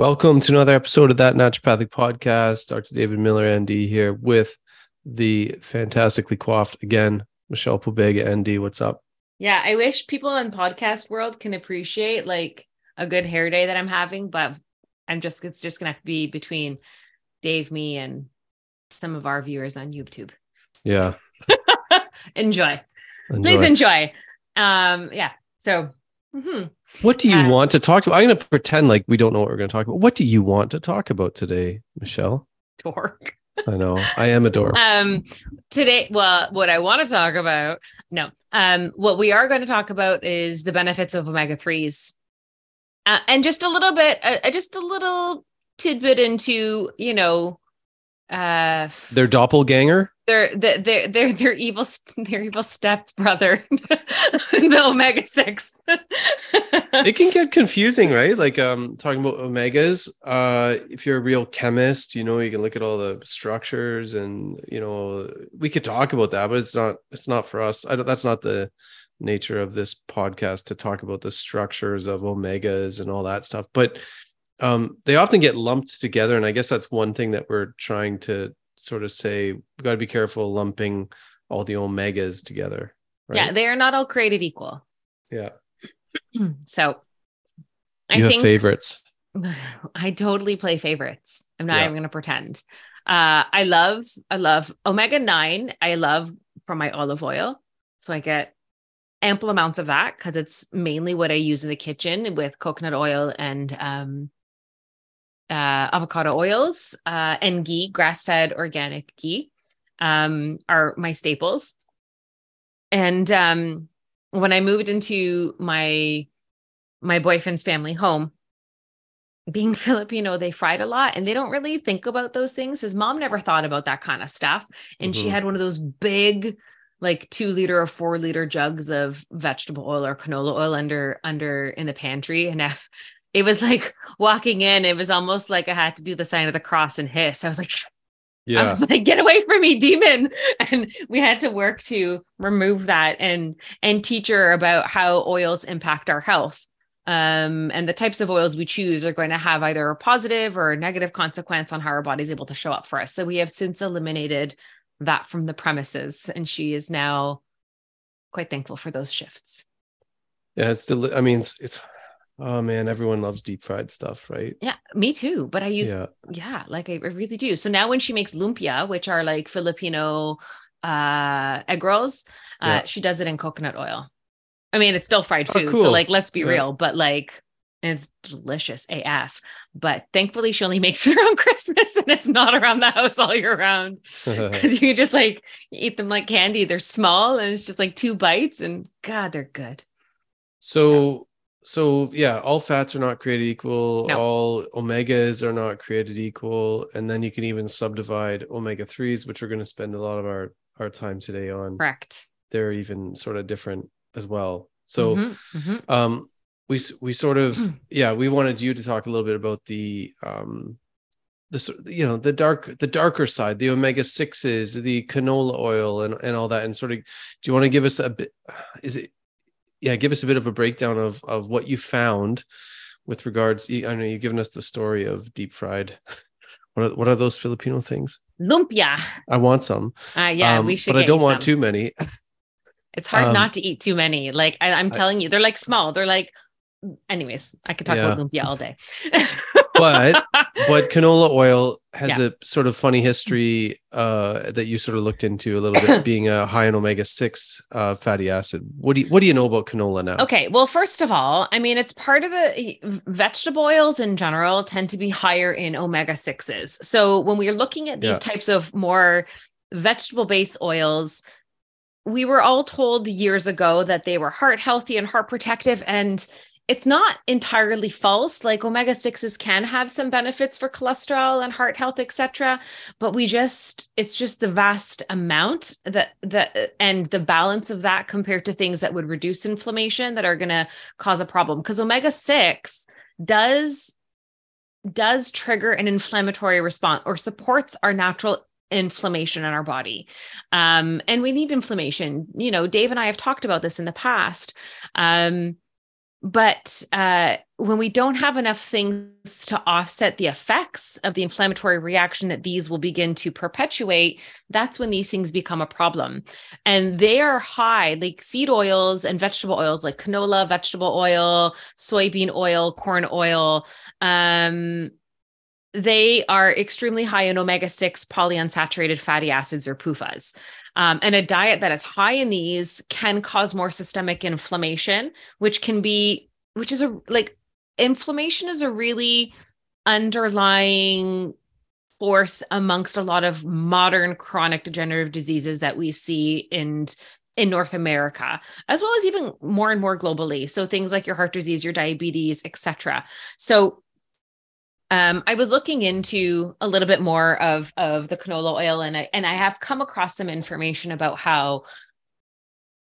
Welcome to another episode of that naturopathic podcast. Dr. David Miller, ND, here with the fantastically coiffed again, Michelle Pobega, ND. What's up? Yeah, I wish people in podcast world can appreciate like a good hair day that I'm having, but I'm just it's just gonna have to be between Dave, me, and some of our viewers on YouTube. Yeah. enjoy. enjoy. Please enjoy. Um, yeah. So mhm. What do you Uh, want to talk about? I'm going to pretend like we don't know what we're going to talk about. What do you want to talk about today, Michelle? dork. I know I am a dork. Um, today, well, what I want to talk about, no, um, what we are going to talk about is the benefits of omega threes, uh, and just a little bit, uh, uh, just a little tidbit into, you know, uh, Their doppelganger. Their their their, their evil their evil step brother, the omega six. It can get confusing, right? Like um talking about omegas. Uh if you're a real chemist, you know, you can look at all the structures and you know, we could talk about that, but it's not it's not for us. I don't that's not the nature of this podcast to talk about the structures of omegas and all that stuff. But um they often get lumped together and I guess that's one thing that we're trying to sort of say we got to be careful lumping all the omegas together. Right? Yeah, they are not all created equal. yeah. So, I You have think favorites. I totally play favorites. I'm not Yeah. even going to pretend. Uh, I love, I love omega 9. I love from my olive oil. So I get ample amounts of that because it's mainly what I use in the kitchen with coconut oil and um, uh, avocado oils uh, and ghee, grass fed organic ghee um, are my staples. And um, when I moved into my my boyfriend's family home, being Filipino, they fried a lot and they don't really think about those things. His mom never thought about that kind of stuff. And she Mhm. had one of those big, like two liter or four liter jugs of vegetable oil or canola oil under under in the pantry. And I, it was like walking in, it was almost like I had to do the sign of the cross and hiss. I was like, yeah. I was like, get away from me, demon. And we had to work to remove that and and teach her about how oils impact our health. Um, and the types of oils we choose are going to have either a positive or a negative consequence on how our body's able to show up for us. So we have since eliminated that from the premises, and she is now quite thankful for those shifts. Yeah, it's still. I mean, it's, it's. Oh man, everyone loves deep fried stuff, right? Yeah, me too. But I use Yeah, yeah like I, I really do so now when she makes lumpia which are like filipino uh egg rolls uh Yeah. she does it in coconut oil i mean it's still fried Oh, food so like let's be Yeah. real but like and it's delicious af but thankfully she only makes it around christmas and it's not around the house all year round. Because you just like eat them like candy they're small and it's just like two bites and god they're good so so yeah, all fats are not created equal. No. All omegas are not created equal, and then you can even subdivide omega threes, which we're going to spend a lot of our our time today on. correct They're even sort of different as well. So Mhm, mhm. um we we sort of yeah we wanted you to talk a little bit about the um the you know the dark the darker side the omega 6s the canola oil and and all that and sort of do you want to give us a bit is it yeah give us a bit of a breakdown of of what you found with regards i know you've given us the story of deep fried what are, what are those filipino things lumpia i want some uh yeah um, we should but i don't want some. too many It's hard Um, not to eat too many. Like I, I'm telling you, they're like small. They're like, anyways, I could talk about lumpia all day. but but canola oil has Yeah. a sort of funny history uh, that you sort of looked into a little bit, being a high in omega six uh, fatty acid. What do you what do you know about canola now? Okay. Well, first of all, I mean, it's part of the vegetable oils in general tend to be higher in omega 6s. So when we are looking at these Yeah. types of more vegetable based oils, we were all told years ago that they were heart healthy and heart protective. And it's not entirely false. Like omega 6s can have some benefits for cholesterol and heart health, etc. But we just, it's just the vast amount that that and the balance of that compared to things that would reduce inflammation that are gonna cause a problem. Because omega 6 does does trigger an inflammatory response or supports our natural inflammation in our body. Um, and we need inflammation. You know, Dave and I have talked about this in the past. Um, but uh, when we don't have enough things to offset the effects of the inflammatory reaction that these will begin to perpetuate, that's when these things become a problem. And they are high, like seed oils and vegetable oils, like canola, vegetable oil, soybean oil, corn oil. Um, they are extremely high in omega 6 polyunsaturated fatty acids or PUFAs. Um, and a diet that is high in these can cause more systemic inflammation, which can be, which is a like inflammation is a really underlying force amongst a lot of modern chronic degenerative diseases that we see in in North America, as well as even more and more globally. So things like your heart disease, your diabetes, etc. So um, I was looking into a little bit more of of the canola oil, and I and I have come across some information about how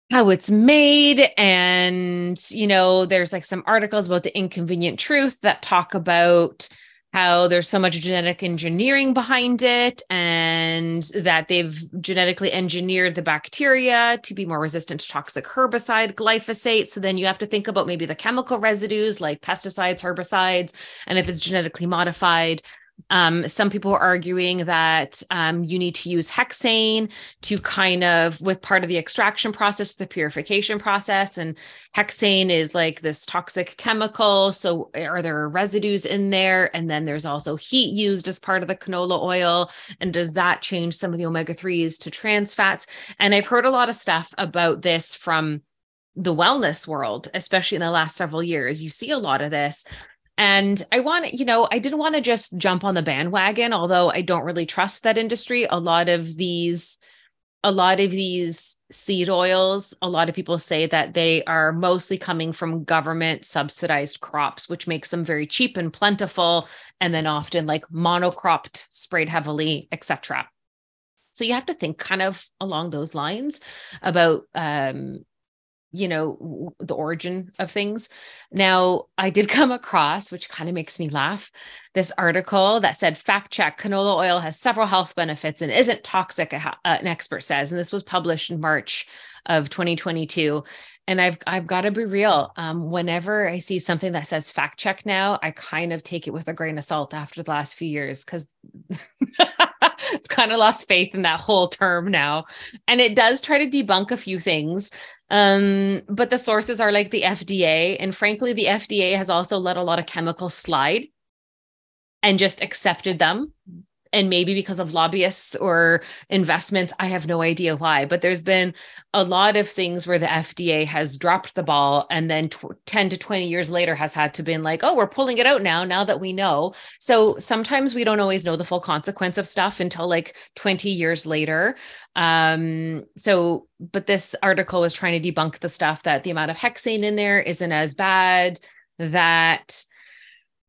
how it's made and you know there's like some articles about the inconvenient truth that talk about how there's so much genetic engineering behind it and that they've genetically engineered the bacteria to be more resistant to toxic herbicide glyphosate. So then you have to think about maybe the chemical residues like pesticides herbicides and if it's genetically modified um, some people are arguing that um, you need to use hexane to kind of with part of the extraction process the purification process and hexane is like this toxic chemical. So are there residues in there? And then there's also heat used as part of the canola oil. And does that change some of the omega-3s to trans fats? And i've heard a lot of stuff about this from the wellness world especially in the last several years. You see a lot of this and I want, you know, I didn't want to just jump on the bandwagon, although I don't really trust that industry. A lot of these, a lot of these seed oils, a lot of people say that they are mostly coming from government subsidized crops, which makes them very cheap and plentiful, and then often like monocropped, sprayed heavily, etc. So you have to think kind of along those lines about um, you know the origin of things. Now i did come across which kind of makes me laugh this article that said fact check canola oil has several health benefits and isn't toxic an expert says and this was published in march of 2022 and i've i've got to be real um, whenever i see something that says fact check now i kind of take it with a grain of salt after the last few years because i've kind of lost faith in that whole term now. And it does try to debunk a few things um, but the sources are like the FDA. And frankly, the FDA has also let a lot of chemicals slide and just accepted them. And maybe because of lobbyists or investments, I have no idea why. But there's been a lot of things where the FDA has dropped the ball and then tw- 10 to 20 years later has had to been like, oh, we're pulling it out now, now that we know. So sometimes we don't always know the full consequence of stuff until like 20 years later. Um, so, but this article was trying to debunk the stuff that the amount of hexane in there isn't as bad, that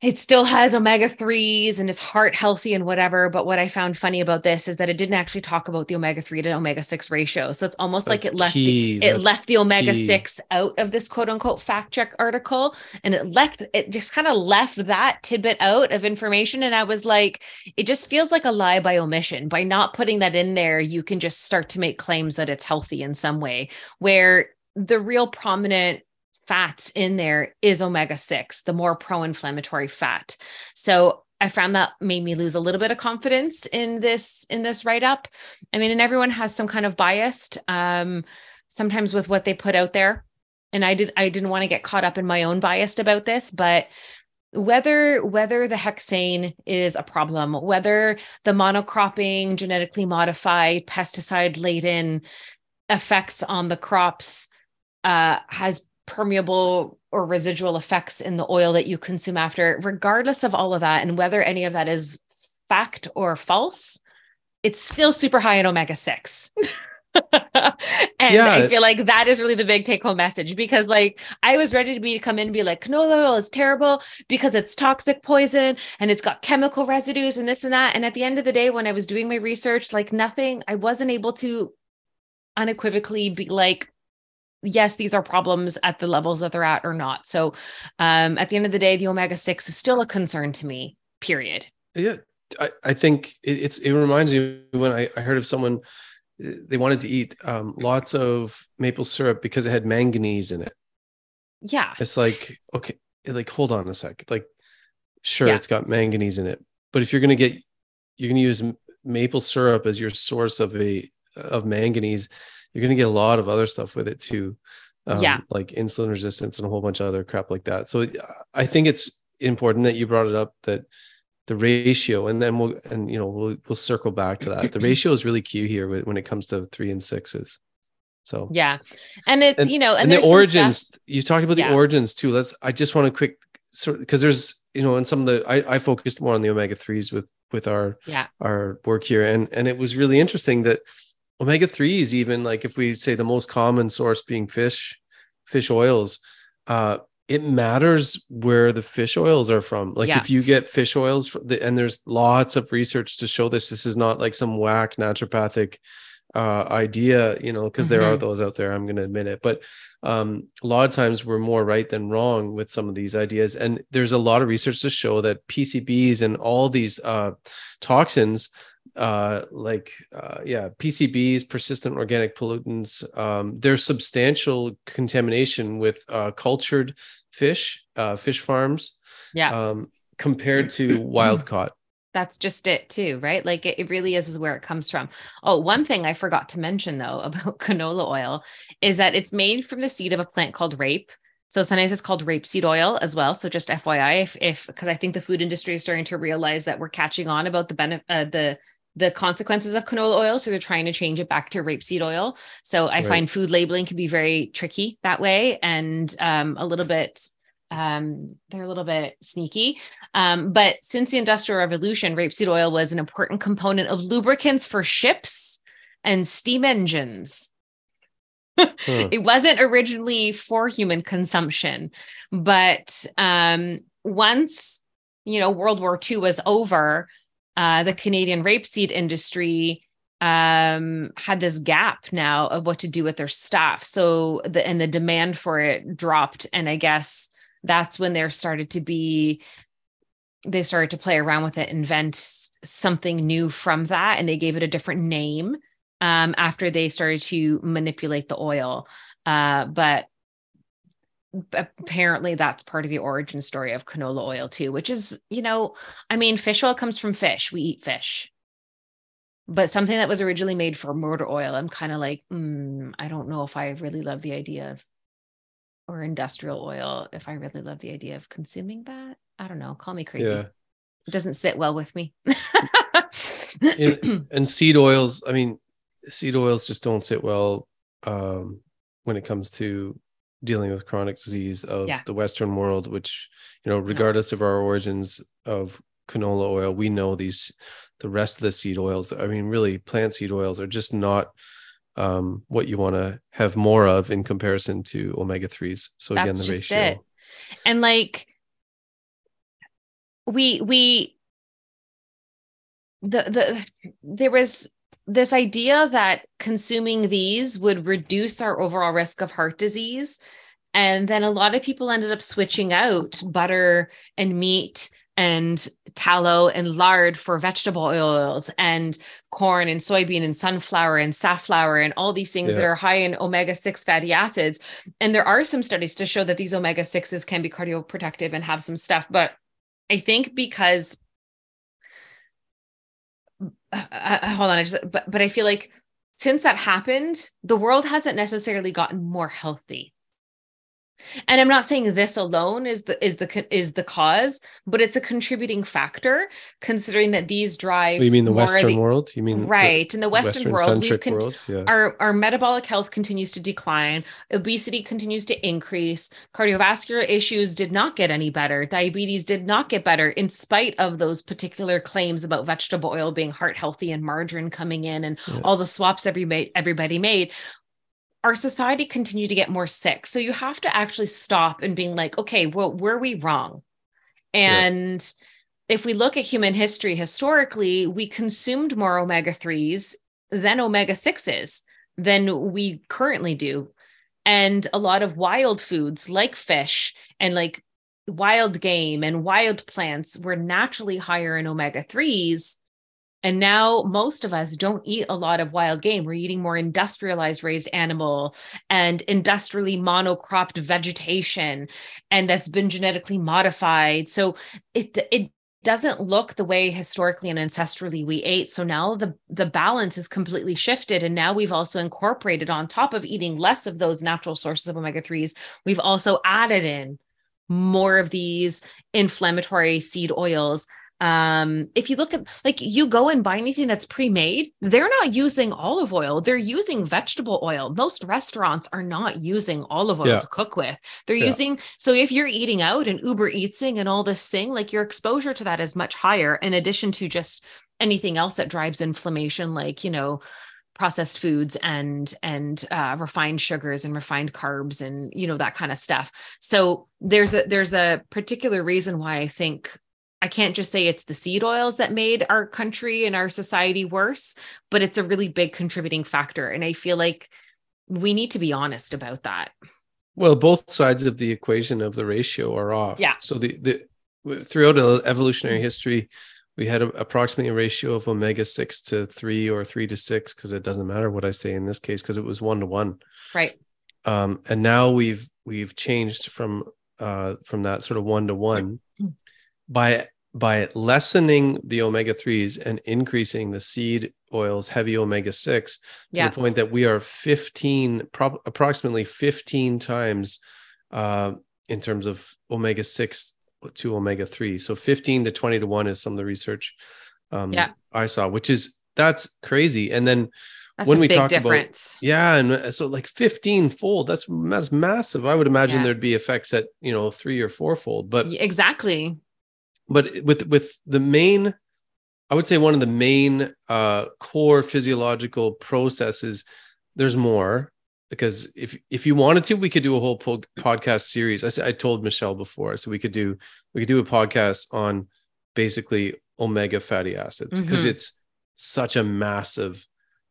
it still has omega 3s and is heart healthy and whatever. But what I found funny about this is that it didn't actually talk about the omega 3 to omega 6 ratio. So it's almost like it left key. the, it That's left the omega 6 out of this quote unquote fact check article and it left it just kind of left that tidbit out of information and I was like it just feels like a lie by omission. By not putting that in there, you can just start to make claims that it's healthy in some way where the real prominent fats in there is omega 6, the more pro inflammatory fat. So I found that made me lose a little bit of confidence in this in this write up. I mean, and everyone has some kind of biased um sometimes with what they put out there. And I did I didn't want to get caught up in my own bias about this, but whether whether the hexane is a problem whether the monocropping genetically modified pesticide laden effects on the crops uh, has permeable or residual effects in the oil that you consume after regardless of all of that and whether any of that is fact or false it's still super high in omega 6 and yeah. I feel like that is really the big take home message because like I was ready to be to come in and be like canola oil is terrible because it's toxic poison and it's got chemical residues and this and that. And at the end of the day, when I was doing my research, like nothing, I wasn't able to unequivocally be like, yes, these are problems at the levels that they're at or not. So um at the end of the day, the omega 6 is still a concern to me, period. Yeah. I, I think it, it's it reminds me when I, I heard of someone they wanted to eat um, lots of maple syrup because it had manganese in it. Yeah. It's like, okay, like hold on a sec. Like, sure, yeah. it's got manganese in it, but if you're gonna get, you're gonna use maple syrup as your source of a of manganese, you're gonna get a lot of other stuff with it too. Um, yeah. Like insulin resistance and a whole bunch of other crap like that. So I think it's important that you brought it up that the ratio and then we'll and you know we'll we'll circle back to that the ratio is really key here when it comes to three and sixes so yeah and it's and, you know and, and the origins you talked about yeah. the origins too let's i just want to quick sort because there's you know in some of the I, I focused more on the omega 3s with with our yeah our work here and and it was really interesting that omega 3s even like if we say the most common source being fish fish oils uh it matters where the fish oils are from. Like yeah. if you get fish oils, the, and there's lots of research to show this. This is not like some whack naturopathic uh, idea, you know, because mm-hmm. there are mm-hmm. those out there. I'm going to admit it, but um, a lot of times we're more right than wrong with some of these ideas. And there's a lot of research to show that PCBs and all these uh, toxins uh like uh yeah pcbs persistent organic pollutants um there's substantial contamination with uh cultured fish uh fish farms yeah. um compared to wild caught. That's just it too right? Like it, it really is is where it comes from. Oh one thing i forgot to mention though about canola oil is that it's made from the seed of a plant called rape. So sometimes it's called rapeseed oil as well. So just FYI, if if because I think the food industry is starting to realize that we're catching on about the benefit, uh, the the consequences of canola oil. So they're trying to change it back to rapeseed oil. So I right. find food labeling can be very tricky that way and um, a little bit um, they're a little bit sneaky. Um, but since the Industrial Revolution, rapeseed oil was an important component of lubricants for ships and steam engines. huh. It wasn't originally for human consumption, but um, once you know World War II was over, uh, the Canadian rapeseed industry um, had this gap now of what to do with their staff. So the and the demand for it dropped, and I guess that's when there started to be they started to play around with it, invent something new from that, and they gave it a different name um, after they started to manipulate the oil. Uh, but apparently that's part of the origin story of canola oil too which is you know i mean fish oil comes from fish. We eat fish. But something that was originally made for motor oil i'm kind of like mm, i don't know if i really love the idea of or industrial oil if i really love the idea of consuming that. I don't know. Call me crazy. Yeah. it doesn't sit well with me. And, and seed oils i mean seed oils just don't sit well um, when it comes to dealing with chronic disease of yeah. the Western world, which, you know, regardless of our origins of canola oil, we know these, the rest of the seed oils, I mean, really plant seed oils are just not um, what you want to have more of in comparison to omega 3s. So That's again, the ratio. It. And like, we, we, the, the, there was this idea that consuming these would reduce our overall risk of heart disease. And then a lot of people ended up switching out butter and meat and tallow and lard for vegetable oils and corn and soybean and sunflower and safflower and all these things yeah. that are high in omega 6 fatty acids. And there are some studies to show that these omega 6s can be cardioprotective and have some stuff. But I think because hold on, I just but but I feel like since that happened, the world hasn't necessarily gotten more healthy. And I'm not saying this alone is the is the is the cause, but it's a contributing factor considering that these drive. Oh, you mean the Western the- world? You mean the right in the Western, world, we've con- world? Yeah. our our metabolic health continues to decline obesity continues to increase cardiovascular issues did not get any better diabetes did not get better in spite of those particular claims about vegetable oil being heart healthy and margarine coming in and Yeah. all the swaps every everybody made our society continued to get more sick so you have to actually stop and being like okay well were we wrong Yeah. and if we look at human history historically we consumed more omega-3s than omega 6s than we currently do. And a lot of wild foods like fish and like wild game and wild plants were naturally higher in omega 3s. And now most of us don't eat a lot of wild game. We're eating more industrialized raised animal and industrially monocropped vegetation, and that's been genetically modified. So it it doesn't look the way historically and ancestrally we ate so now the the balance is completely shifted and now we've also incorporated on top of eating less of those natural sources of omega-3s we've also added in more of these inflammatory seed oils um if you look at like you go and buy anything that's pre-made they're not using olive oil they're using vegetable oil most restaurants are not using olive oil Yeah. to cook with they're Yeah. using so if you're eating out and uber eatsing and all this thing like your exposure to that is much higher in addition to just anything else that drives inflammation like you know processed foods and and uh, refined sugars and refined carbs and you know that kind of stuff so there's a there's a particular reason why i think I can't just say it's the seed oils that made our country and our society worse, but it's a really big contributing factor. And I feel like we need to be honest about that. Well, both sides of the equation of the ratio are off. Yeah. So the the throughout the evolutionary history, we had a, approximately a ratio of omega six to three or three to six because it doesn't matter what I say in this case because it was one to one. Right. Um, and now we've we've changed from uh, from that sort of one to one by by lessening the omega threes and increasing the seed oils, heavy omega six to Yeah. the point that we are 15 prob- approximately 15 times uh, in terms of omega 6 to omega 3 so 15 to 20 to 1 is some of the research um, Yeah. i saw which is that's crazy and then That's When we talk about- yeah and uh, so like 15 fold that's that's massive i would imagine Yeah. there'd be effects at you know three or four fold but exactly. But with with the main i would say one of the main uh core physiological processes there's more because if if you wanted to we could do a whole po- podcast series i said i told michelle before so we could do we could do a podcast on basically omega fatty acids because Mhm. it's such a massive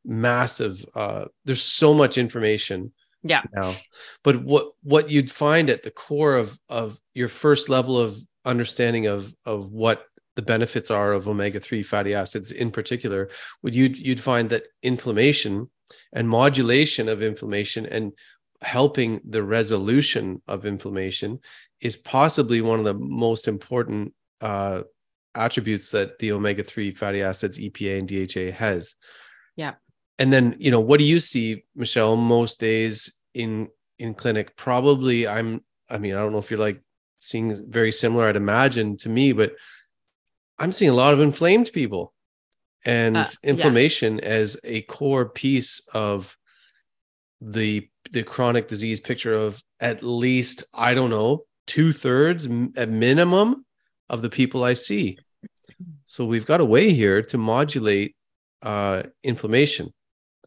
massive uh there's so much information Yeah. now but what what you'd find at the core of of your first level of understanding of of what the benefits are of omega-3 fatty acids in particular would you you'd find that inflammation and modulation of inflammation and helping the resolution of inflammation is possibly one of the most important uh, attributes that the omega-3 fatty acids epa and dha has Yeah. and then you know what do you see michelle most days in in clinic probably i'm i mean i don't know if you're like seeing very similar i'd imagine to me but i'm seeing a lot of inflamed people and Uh, yeah. inflammation as a core piece of the the chronic disease picture of at least i don't know two-thirds m- at minimum of the people i see. So we've got a way here to modulate uh inflammation.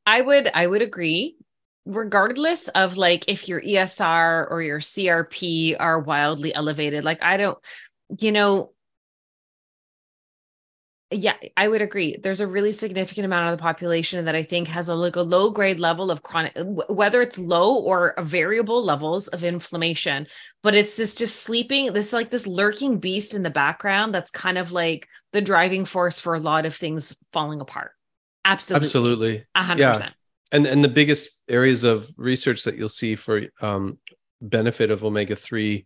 I would I would agree regardless of like if your ESR or your CRP are wildly elevated like I don't you know yeah I would agree. There's a really significant amount of the population that I think has a like a low grade level of chronic whether it's low or variable levels of inflammation but it's this just sleeping this like this lurking beast in the background that's kind of like the driving force for a lot of things falling apart. Absolutely. Absolutely. A hundred Yeah. And and the biggest areas of research that you'll see for um, benefit of omega-3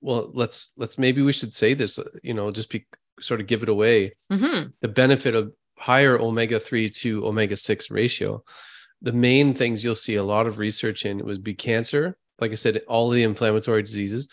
well let's let's maybe we should say this uh, you know just be sort of give it away hmm the benefit of higher omega-3 to omega-6 ratio the main things you'll see a lot of research in would be cancer like I said, all the inflammatory diseases,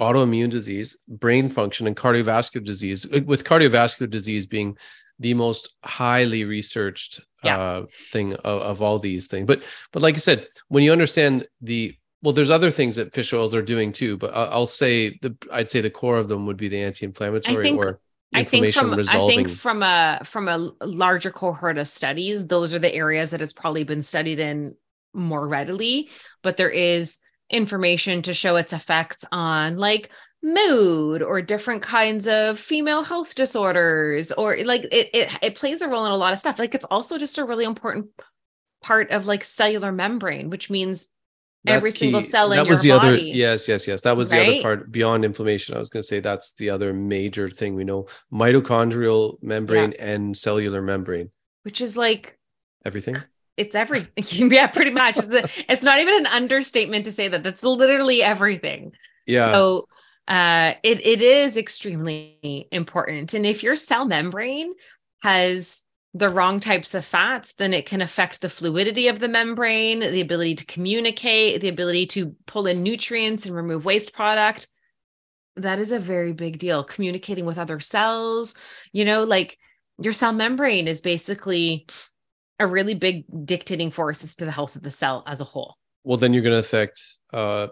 autoimmune disease, brain function, and cardiovascular disease. With cardiovascular disease being the most highly researched Yeah. uh, thing of, of all these things. But but like I said, when you understand the well, there's other things that fish oils are doing too. But I- I'll say the I'd say the core of them would be the anti-inflammatory think- or I think inflammation from I think from a from a larger cohort of studies, those are the areas that it's probably been studied in more readily. But there is information to show its effects on like mood or different kinds of female health disorders or like it it, it plays a role in a lot of stuff. Like it's also just a really important part of like cellular membrane, which means every That's single key. cell in that your was the other body. yes yes yes that was the other part beyond inflammation i was going to say that's the other major thing we know mitochondrial membrane and cellular membrane which is like everything it's everything. yeah, pretty much. It's, the- it's not even an understatement to say that. That's literally everything. yeah So uh, it it is extremely important. And if your cell membrane has the wrong types of fats, then it can affect the fluidity of the membrane, the ability to communicate, the ability to pull in nutrients and remove waste product. That is a very big deal. Communicating with other cells, you know, like your cell membrane is basically a really big dictating force as to the health of the cell as a whole. well then you're going to affect uh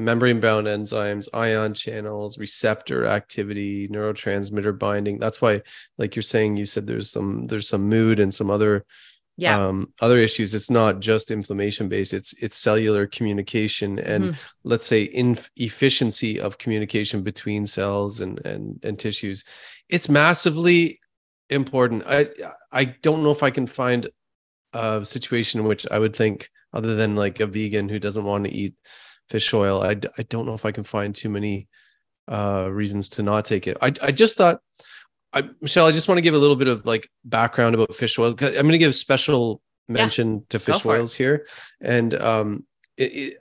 membrane bound enzymes ion channels receptor activity neurotransmitter binding. That's why like you're saying you said there's some there's some mood and some other Yeah. um, other issues. It's not just inflammation based it's it's cellular communication and Mhm. let's say in efficiency of communication between cells and and and tissues. It's massively important. I i don't know if i can find a situation in which i would think other than like a vegan who doesn't want to eat fish oil I, I don't know if i can find too many uh reasons to not take it i, I just thought I, Michelle, I just want to give a little bit of like background about fish oil. I'm going to give special mention to fish for it. oils here, and um, it, it,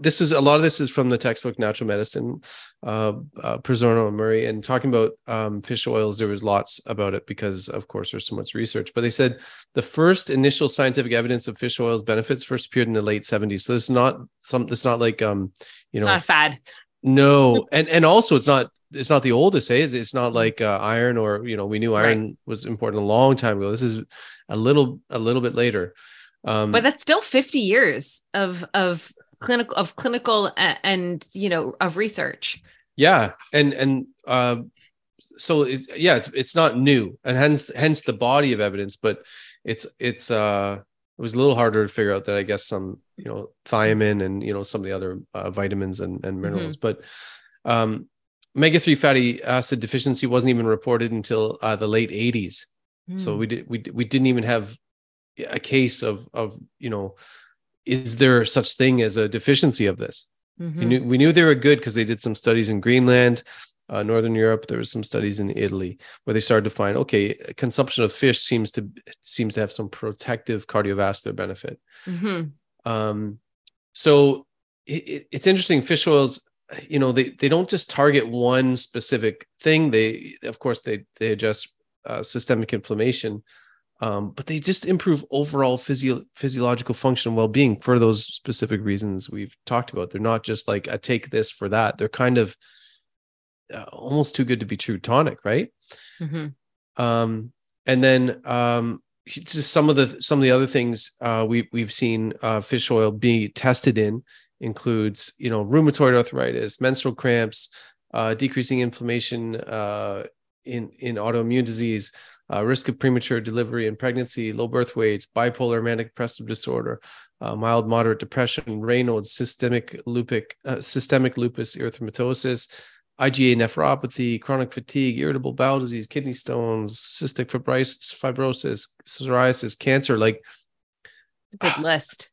this is a lot of this is from the textbook Natural Medicine, uh, uh, and Murray, and talking about um, fish oils. There was lots about it because, of course, there's so much research. But they said the first initial scientific evidence of fish oils benefits first appeared in the late 70s. So this is not some. It's not like um, you know it's know, not a fad. no, and and also it's not it's not the oldest. Eh? It's, it's not like uh, iron or you know we knew Right. iron was important a long time ago. This is a little a little bit later. Um, but that's still 50 years of of clinical of clinical and you know of research yeah, and and uh, so it, yeah, it's it's not new, and hence hence the body of evidence. But it's it's uh it was a little harder to figure out that I guess some you know thiamine and you know some of the other uh, vitamins and, and minerals, but um omega three fatty acid deficiency wasn't even reported until uh, the late 80s. So Hmm. we did we we didn't even have a case of of you know is there such thing as a deficiency of this? Mhm. We knew we knew they were good because they did some studies in Greenland, uh, Northern Europe. There was some studies in Italy where they started to find okay, consumption of fish seems to seems to have some protective cardiovascular benefit. Mhm. Um, so it, it- it's interesting. Fish oils, you know, they they don't just target one specific thing. They of course they they address uh, systemic inflammation. Um, but they just improve overall physio- physiological function and well-being for those specific reasons we've talked about. They're not just like I take this for that. They're kind of uh, almost too good to be true tonic, right? Mhm. um and then um just some of the some of the other things uh we we've seen uh fish oil be tested in includes you know rheumatoid arthritis menstrual cramps uh decreasing inflammation uh in in autoimmune disease uh, risk of premature delivery and pregnancy low birth weights bipolar manic depressive disorder uh, mild moderate depression raynaud's systemic lupic uh, systemic lupus erythematosus IgA nephropathy, chronic fatigue, irritable bowel disease, kidney stones, cystic fibrosis, fibrosis, psoriasis, cancer. Like big list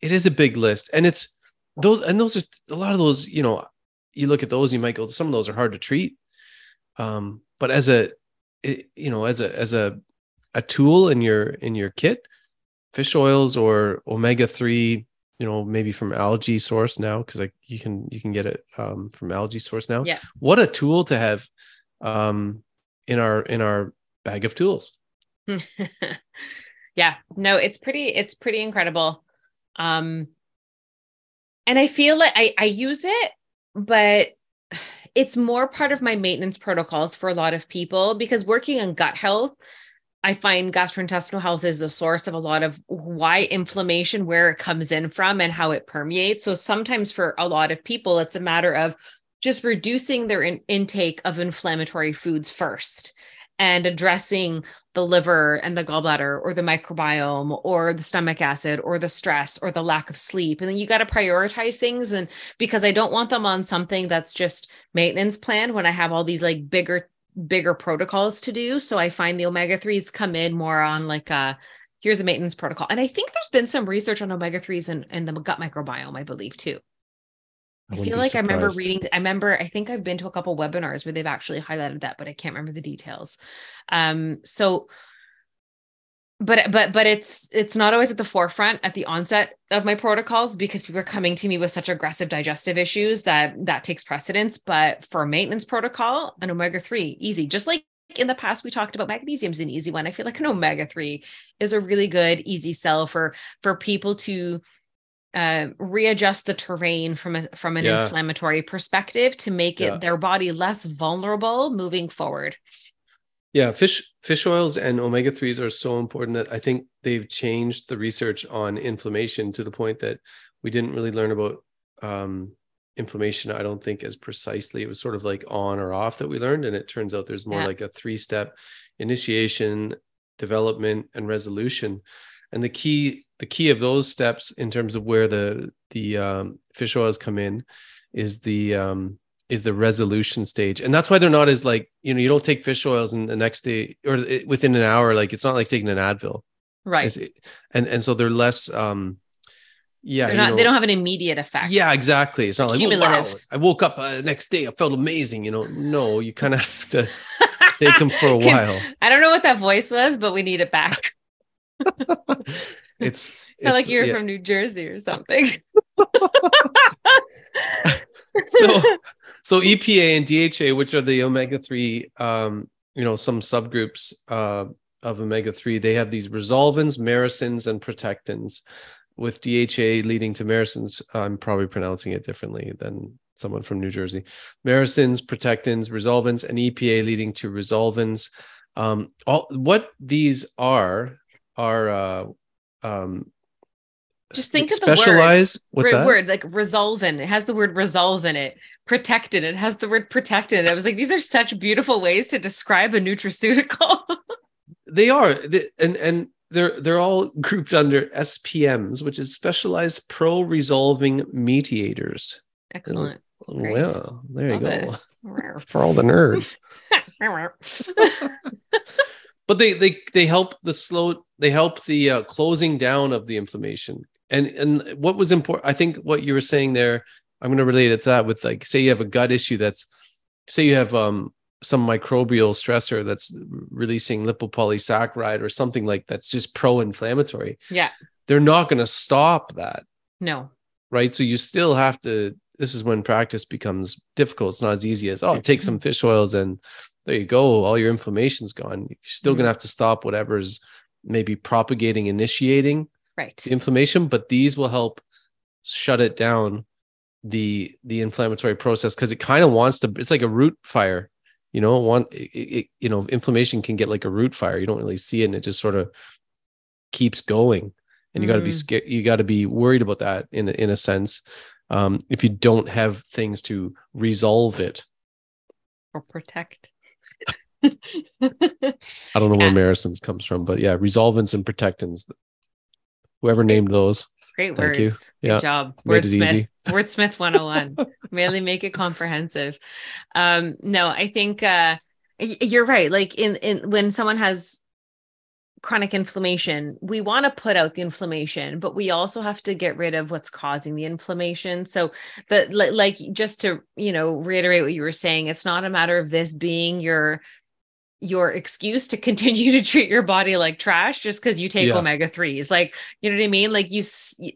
it is a big list, and it's those and those are a lot of those. You know, you look at those, you might go, some of those are hard to treat. Um, but as a, it, you know, as a as a a tool in your in your kit, fish oils or omega three you know maybe from algae source now because like you can you can get it um, from algae source now. Yeah. what a tool to have um in our in our bag of tools. Yeah. No it's pretty it's pretty incredible. Um and I feel like I, I use it, but it's more part of my maintenance protocols for a lot of people because working on gut health, I find gastrointestinal health is the source of a lot of why inflammation, where it comes in from, and how it permeates. So sometimes for a lot of people, it's a matter of just reducing their in- intake of inflammatory foods first and addressing the liver and the gallbladder or the microbiome or the stomach acid or the stress or the lack of sleep. And then you got to prioritize things. And because i don't want them on something that's just maintenance plan when i have all these like bigger bigger protocols to do. So i find the omega 3s come in more on like a here's a maintenance protocol. And i think there's been some research on omega 3s and, and the gut microbiome i believe too I, feel like I remember reading. I remember. I think I've been to a couple webinars where they've actually highlighted that, but I can't remember the details. Um. So, but but but it's it's not always at the forefront at the onset of my protocols because people are coming to me with such aggressive digestive issues that that takes precedence. But for maintenance protocol, an omega three easy, just like in the past we talked about magnesium is an easy one i feel like an omega 3 is a really good easy sell for for people to uh, readjust the terrain from a from an yeah. inflammatory perspective to make it their body less vulnerable moving forward. Yeah, fish fish oils and omega threes are so important that I think they've changed the research on inflammation to the point that we didn't really learn about um, inflammation. I don't think as precisely. It was sort of like on or off that we learned, and it turns out there's more yeah. like a three step initiation, development, and resolution. And the key the key of those steps in terms of where the the um, fish oils come in is the um, is the resolution stage. And that's why they're not as like you know you don't take fish oils and the next day or within an hour. Like it's not like taking an advil. Right. And and so they're less um yeah not, know, they don't have an immediate effect. Yeah exactly. It's not like oh, wow, i woke up uh, next day i felt amazing you know. No you kind of have to take them for a while. I don't know what that voice was but we need it back it's, it's like you're yeah. from New Jersey or something. so so EPA and DHA, which are the omega three, um, you know, some subgroups uh, of omega three, they have these resolvins, maresins, and protectins. With DHA leading to maresins, I'm probably pronouncing it differently than someone from New Jersey. Maresins, protectins, resolvins, and EPA leading to resolvins. Um, all what these are are uh, um just think of specialized the word, what's that? word like resolvin it. Has the word resolve in it. Protected it. Has the word protected i was like these are such beautiful ways to describe a nutraceutical. They are. And and they're they're all grouped under spms which is specialized pro resolving mediators. Excellent. Well there Love you go for all the nerds. But they they they help the slow they help the uh, closing down of the inflammation. And and what was important i think what you were saying there i'm going to relate it to that with like say you have a gut issue that's say you have um some microbial stressor that's releasing lipopolysaccharide or something like that's just pro-inflammatory yeah. they're not going to stop that. No. Right? So you still have to this is when practice becomes difficult. It's not as easy as oh take some fish oils and there you go all your inflammation's gone. You're still mm-hmm. going to have to stop whatever's maybe propagating initiating right. the inflammation but these will help shut it down the the inflammatory process because it kind of wants to it's like a root fire you know one it, it, you know inflammation can get like a root fire. You don't really see it and it just sort of keeps going and you got to be mm. scared you got to be worried about that in in a sense um, if you don't have things to resolve it. Or protect I don't know yeah. where Maresins comes from, but yeah, resolvins and protectins. Whoever named those. Great Thank words. You. Good yeah. job. Wordsmith. Wordsmith 101. really make it comprehensive. Um, no, I think uh you're right. Like in in when someone has chronic inflammation, we want to put out the inflammation, but we also have to get rid of what's causing the inflammation. So that like just to, you know, reiterate what you were saying, it's not a matter of this being your your excuse to continue to treat your body like trash just because you take Yeah. omega 3s like you know what i mean? Like you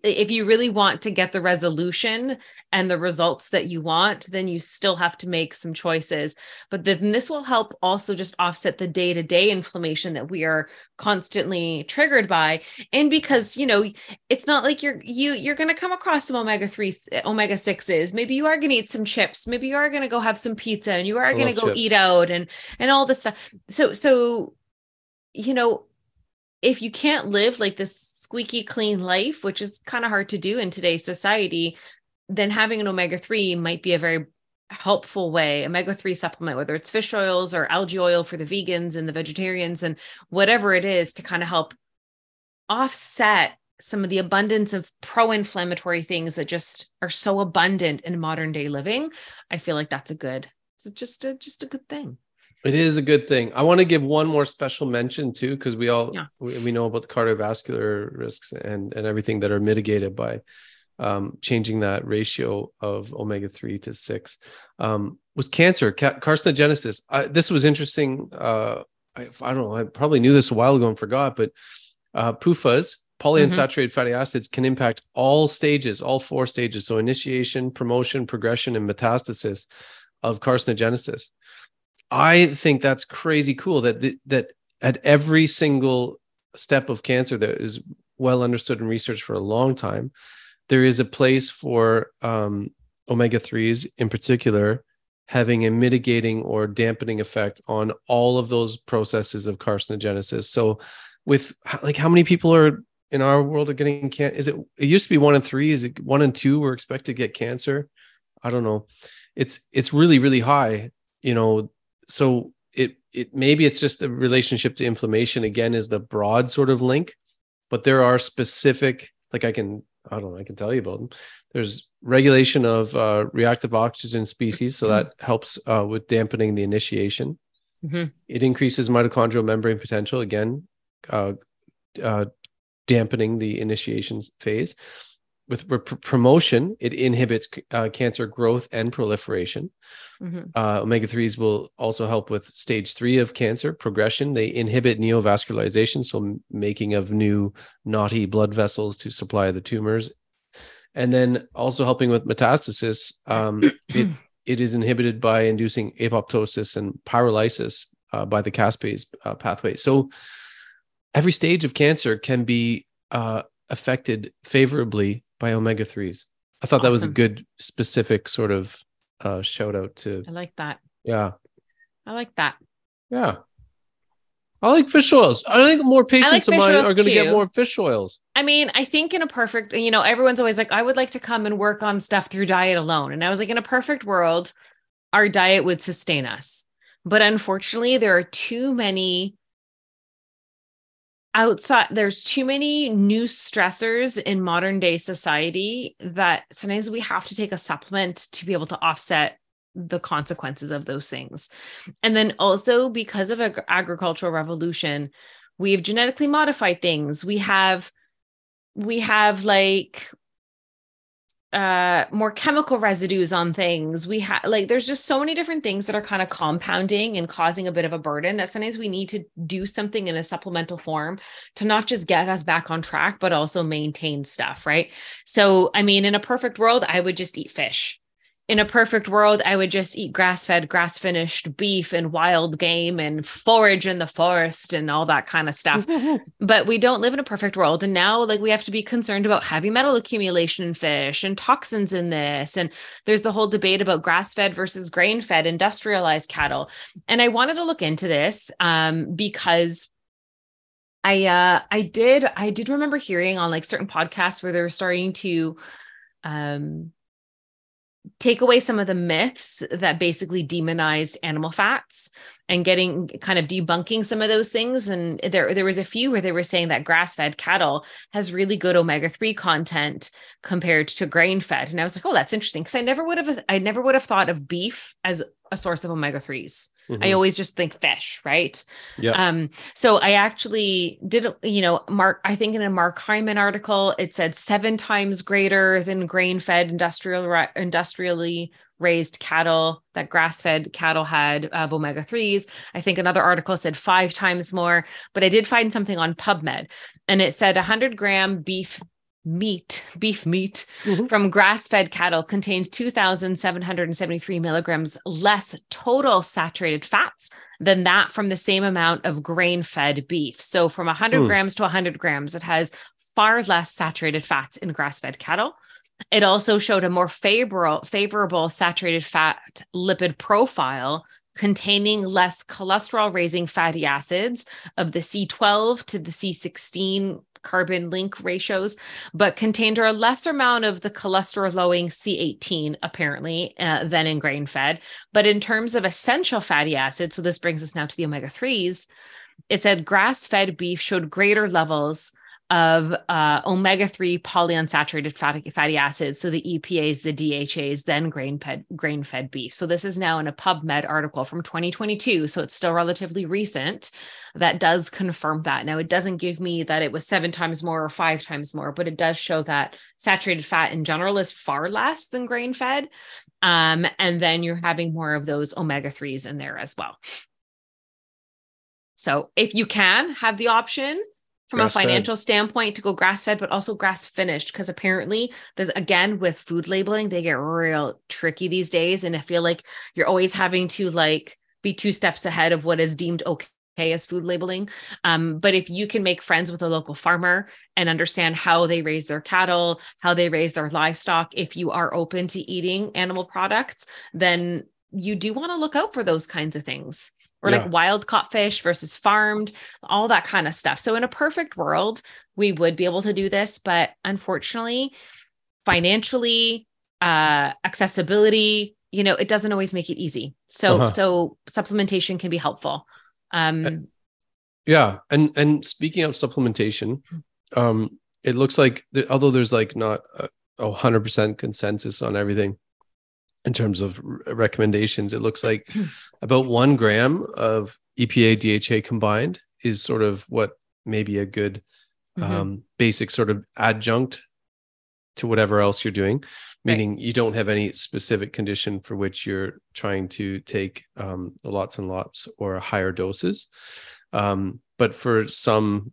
if you really want to get the resolution and the results that you want then you still have to make some choices. But then this will help also just offset the day-to-day inflammation that we are constantly triggered by. And because you know it's not like you're you you're going to come across some omega 3s eh, omega 6s maybe you are going to eat some chips. Maybe you are going to go have some pizza and you are going to go chips. eat out and and all this stuff so so you know if you can't live like this squeaky clean life which is kind of hard to do in today's society then having an omega-3 might be a very helpful way omega-3 supplement whether it's fish oils or algae oil for the vegans and the vegetarians and whatever it is to kind of help offset some of the abundance of pro-inflammatory things that just are so abundant in modern day living i feel like that's a good it's just a just a good thing It is a good thing. I want to give one more special mention too, because we all Yeah. we, we know about the cardiovascular risks and and everything that are mitigated by um, changing that ratio of omega three to six. Um, was cancer ca- carcinogenesis? I, this was interesting. Uh, I, I don't know. I probably knew this a while ago and forgot, but uh, PUFAs, polyunsaturated fatty acids, can impact all stages, all four stages. So initiation, promotion, progression, and metastasis of carcinogenesis. I think that's crazy cool that th- that at every single step of cancer that is well understood and researched for a long time, there is a place for um, omega threes in particular having a mitigating or dampening effect on all of those processes of carcinogenesis. So, with like how many people are in our world are getting cancer? is it it used to be one in three is it one in two we're expected to get cancer i don't know it's it's really really high you know so it it maybe it's just the relationship to inflammation again is the broad sort of link but there are specific like i can i don't know i can tell you about them. There's regulation of uh, reactive oxygen species so that helps uh, with dampening the initiation. Mhm. it increases mitochondrial membrane potential again uh, uh, dampening the initiation phase with pr- promotion it inhibits uh, cancer growth and proliferation Mhm. uh, omega 3s will also help with stage three of cancer progression. They inhibit neovascularization, so making of new naughty blood vessels to supply the tumors. And then also helping with metastasis, um, it, it is inhibited by inducing apoptosis and pyroptosis uh, by the caspase uh, pathway. So every stage of cancer can be uh, affected favorably by omega 3s. I thought that was a good, specific sort of uh, shout out to i like that yeah. i like that Yeah. I like fish oils. I think more patients of mine are going to get more fish oils. I mean, I think in a perfect, you know, everyone's always like, I would like to come and work on stuff through diet alone. And I was like, in a perfect world, our diet would sustain us. But unfortunately, there are too many outside, there's too many new stressors in modern day society that sometimes we have to take a supplement to be able to offset the consequences of those things. And then also because of ag- agricultural revolution, we've genetically modified things. We have we have like uh more chemical residues on things. We have like there's just so many different things that are kind of compounding and causing a bit of a burden that sometimes we need to do something in a supplemental form to not just get us back on track but also maintain stuff right? So i mean in a perfect world i would just eat fish in a perfect world, I would just eat grass fed, grass finished beef and wild game and forage in the forest and all that kind of stuff. but we don't live in a perfect world. And now, like, we have to be concerned about heavy metal accumulation in fish and toxins in this. And there's the whole debate about grass fed versus grain fed industrialized cattle. And I wanted to look into this um, because. I uh I did I did remember hearing on like certain podcasts where they were starting to um take away some of the myths that basically demonized animal fats and getting kind of debunking some of those things and there there was a few where they were saying that grass-fed cattle has really good omega-3 content compared to grain-fed and I was like oh that's interesting because I never would have I never would have thought of beef as a source of omega-3s I Mhm. always just think fish, right? Yeah. Um, so I actually did, you know, Mark, I think in a Mark Hyman article, it said seven times greater than grain-fed industrial industrially raised cattle that grass fed cattle had of omega 3s. I think another article said five times more, but I did find something on PubMed and it said 100 gram beef meat, beef meat Mhm. from grass fed cattle contained 2,773 milligrams less total saturated fats than that from the same amount of grain fed beef. So from 100 Hmm. grams to 100 grams, it has far less saturated fats in grass fed cattle. It also showed a more favorable, favorable saturated fat lipid profile containing less cholesterol raising fatty acids of the C12 to the C16 carbon link ratios, but contained a lesser amount of the cholesterol lowering C18, apparently, uh, than in grain fed. But in terms of essential fatty acids, so this brings us now to the omega 3s, it said grass fed beef showed greater levels of uh, omega 3 polyunsaturated fatty, fatty acids. So the EPAs, the DHAs, then grain fed, grain fed beef. So this is now in a PubMed article from 2022. So it's still relatively recent that does confirm that. Now, it doesn't give me that it was seven times more or five times more, but it does show that saturated fat in general is far less than grain fed. Um, and then you're having more of those omega 3s in there as well. So if you can have the option, from Grass a fed. financial standpoint to go grass fed, but also grass finished. Because apparently, there's again with food labeling, they get real tricky these days. And I feel like you're always having to like be two steps ahead of what is deemed okay as food labeling. Um, but if you can make friends with a local farmer and understand how they raise their cattle, how they raise their livestock, if you are open to eating animal products, then you do want to look out for those kinds of things or Yeah. like wild caught fish versus farmed, all that kind of stuff. So in a perfect world, we would be able to do this, but unfortunately, financially, uh, accessibility, you know, it doesn't always make it easy. So Uh-huh. so supplementation can be helpful. Um, Yeah, and and speaking of supplementation, um, it looks like th- although there's like not a- hundred percent consensus on everything in terms of recommendations, it looks like about one gram of EPA DHA combined is sort of what maybe a good mhm. um, basic sort of adjunct to whatever else you're doing, Right. meaning you don't have any specific condition for which you're trying to take um, lots and lots or higher doses. Um, but for some,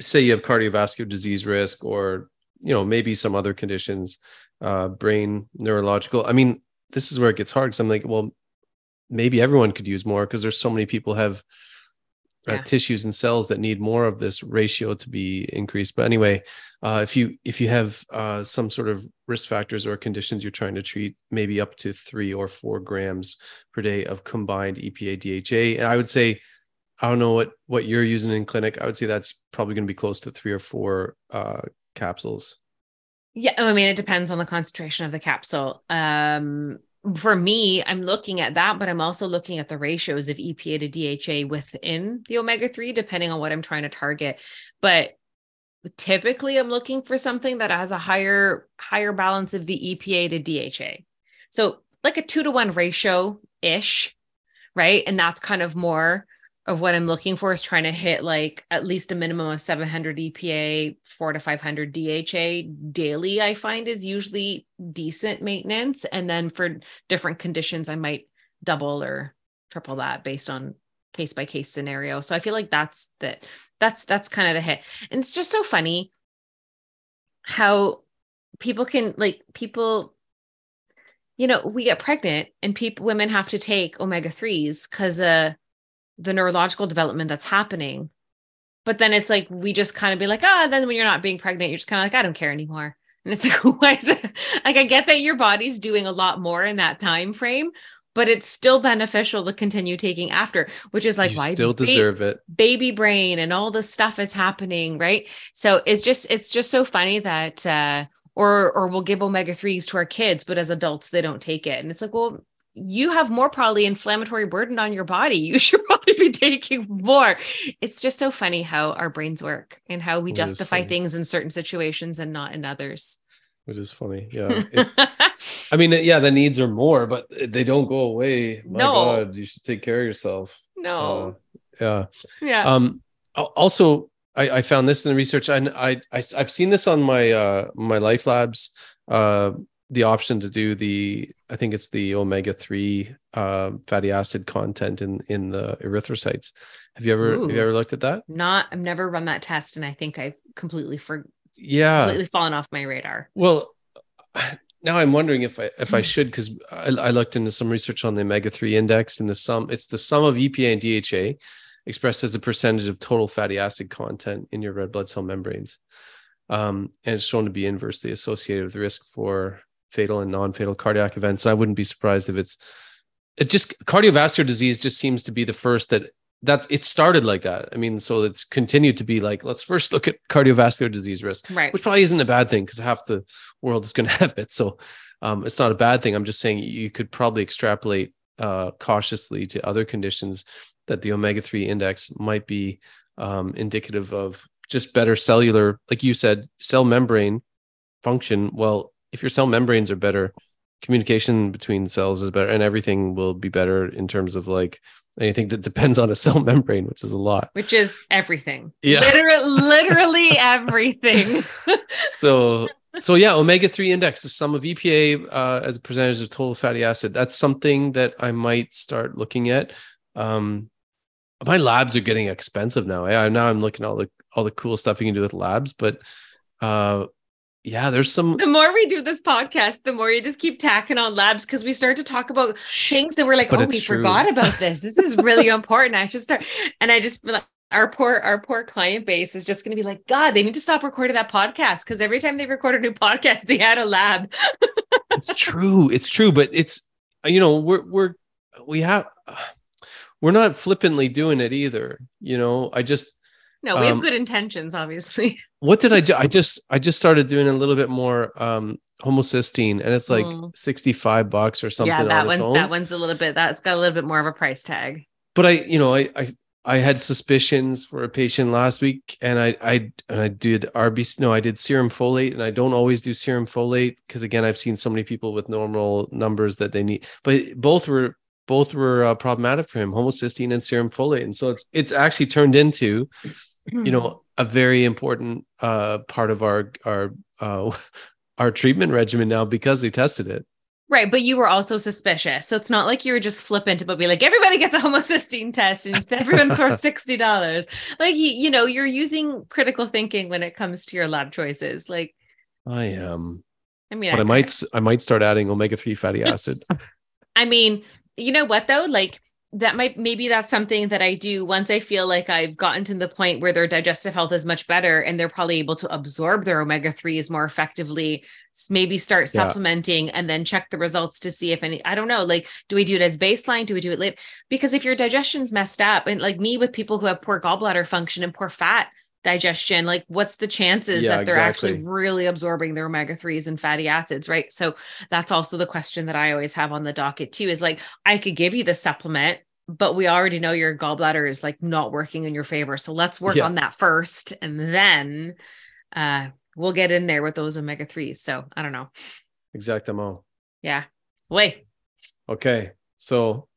say you have cardiovascular disease risk or you know maybe some other conditions, uh, brain neurological. I mean, this is where it gets hard because I'm like, well, maybe everyone could use more because there's so many people have uh, Yeah. tissues and cells that need more of this ratio to be increased. But anyway, uh, if you if you have uh, some sort of risk factors or conditions you're trying to treat, maybe up to three or four grams per day of combined EPA DHA, and I would say, I don't know what what you're using in clinic. I would say that's probably going to be close to three or four uh, capsules. Yeah, I mean, it depends on the concentration of the capsule. Um, for me, I'm looking at that, but I'm also looking at the ratios of EPA to DHA within the omega 3, depending on what I'm trying to target. But typically I'm looking for something that has a higher, higher balance of the EPA to DHA. So like a two to one ratio ish, right? And that's kind of more of what I'm looking for is trying to hit like at least a minimum of 700 EPA, four to 500 DHA daily, I find is usually decent maintenance. And then for different conditions, I might double or triple that based on case by case scenario. So I feel like that's that that's that's kind of the hit. And it's just so funny how people can like people you know, we get pregnant and people women have to take omega 3s cuz uh the neurological development that's happening. But then it's like we just kind of be like, ah, then when you're not being pregnant, you're just kind of like, I don't care anymore. And it's like, why is it? Like, I get that your body's doing a lot more in that time frame, but it's still beneficial to continue taking after, which is like why do you why still ba- deserve it. baby brain and all this stuff is happening, right? So it's just it's just so funny that uh or or we'll give omega 3s to our kids, but as adults they don't take it. And it's like, well, you have more probably inflammatory burden on your body. You should probably be taking more. It's just so funny how our brains work and how we It justify things in certain situations and not in others. Which is funny. Yeah. It- I mean, yeah, the needs are more, but they don't go away. My No. God, you should take care of yourself. no. Uh, yeah. yeah. Um. Also, I, I found this in the research. and I I I've seen this on my uh my LifeLabs uh the option to do the I think it's the omega three uh, fatty acid content in in the erythrocytes. Have you ever have you ever looked at that? Not, I've never run that test, and I think I've completely for Yeah. completely fallen off my radar. Well, now I'm wondering if I if I Hmm. should because I, I looked into some research on the omega three index and the sum. It's the sum of EPA and DHA expressed as a percentage of total fatty acid content in your red blood cell membranes, um, and it's shown to be inversely associated with risk for fatal and non-fatal cardiac events. And I wouldn't be surprised if it's it just cardiovascular disease just seems to be the first that that's it started like that. I mean, so it's continued to be like let's first look at cardiovascular disease risk Right. which probably isn't a bad thing because half the world is going to have it. So um, it's not a bad thing. I'm just saying you could probably extrapolate uh, cautiously to other conditions that the omega 3 index might be um, indicative of just better cellular, like you said, cell membrane function. Well, if your cell membranes are better, communication between cells is better and everything will be better in terms of like anything that depends on a cell membrane, which is a lot. Which is everything. Yeah. Literally, literally everything. so so yeah omega-3 index the sum of epa uh, as a percentage of total fatty acid that's something that i might start looking at um my labs are getting expensive now yeah now i'm looking at all the all the cool stuff you can do with labs but uh yeah there's some the more we do this podcast, the more you just keep tacking on labs because we start to talk about things that we're like, But oh, we true. forgot about this. This is really important. I should start. And I just like our poor, our poor client base is just going to be like, God, they need to stop recording that podcast because every time they record a new podcast, they had a lab. it's true it's true but it's you know we're we're we have we're not flippantly doing it either you know i just No, we Um, have good intentions, obviously. what did I do? I just I just started doing a little bit more um homocysteine and it's like Mm. 65 bucks or something yeah, that on its one, own. that one's a little bit. That's got a little bit more of a price tag. But I, you know, I I I had suspicions for a patient last week and I I and I did RBC no, I did serum folate and I don't always do serum folate because again I've seen so many people with normal numbers that they need but both were both were uh, problematic for him homocysteine and serum folate and so it's it's actually turned into you know a very important uh part of our our uh our treatment regimen now because they tested it Right, but you were also suspicious. So it's not like you were just flippant but be like, everybody gets a homocysteine test and everyone throws sixty dollars. Like you, you know, you're using critical thinking when it comes to your lab choices. Like, i am I mean, but i might s- i might start adding omega-3 fatty acids I mean, you know what though? Like that might maybe that's something that I do once I feel like I've gotten to the point where their digestive health is much better and they're probably able to absorb their omega 3s more effectively. Maybe start Yeah. supplementing and then check the results to see if any I don't know, like do we do it as baseline? Do we do it late? Because if your digestion's messed up and like me with people who have poor gallbladder function and poor fat digestion, like what's the chances Yeah, that they're actually really absorbing their omega 3s and fatty acids, right? So that's also the question that I always have on the docket too is like, I could give you the supplement, but we already know your gallbladder is like not working in your favor. So let's work Yeah. on that first. And then uh, we'll get in there with those omega 3s. So I don't know. Exact exactamo Yeah. Wait, okay so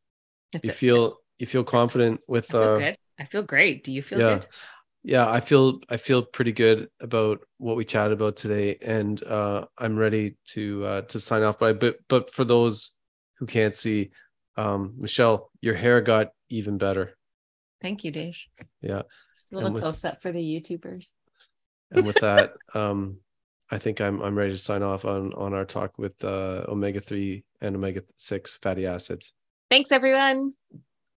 it's you it. feel you feel confident with I feel uh good. I feel great. Do you feel yeah good? Yeah i feel i feel pretty good about what we chatted about today and uh i'm ready to uh to sign off by but but for those who can't see um michelle your hair got even better Thank you, Dave. yeah Just a little with- close up for the YouTubers. and with that um i think i'm i'm ready to sign off on on our talk with uh omega-3 and omega-6 fatty acids Thanks, everyone.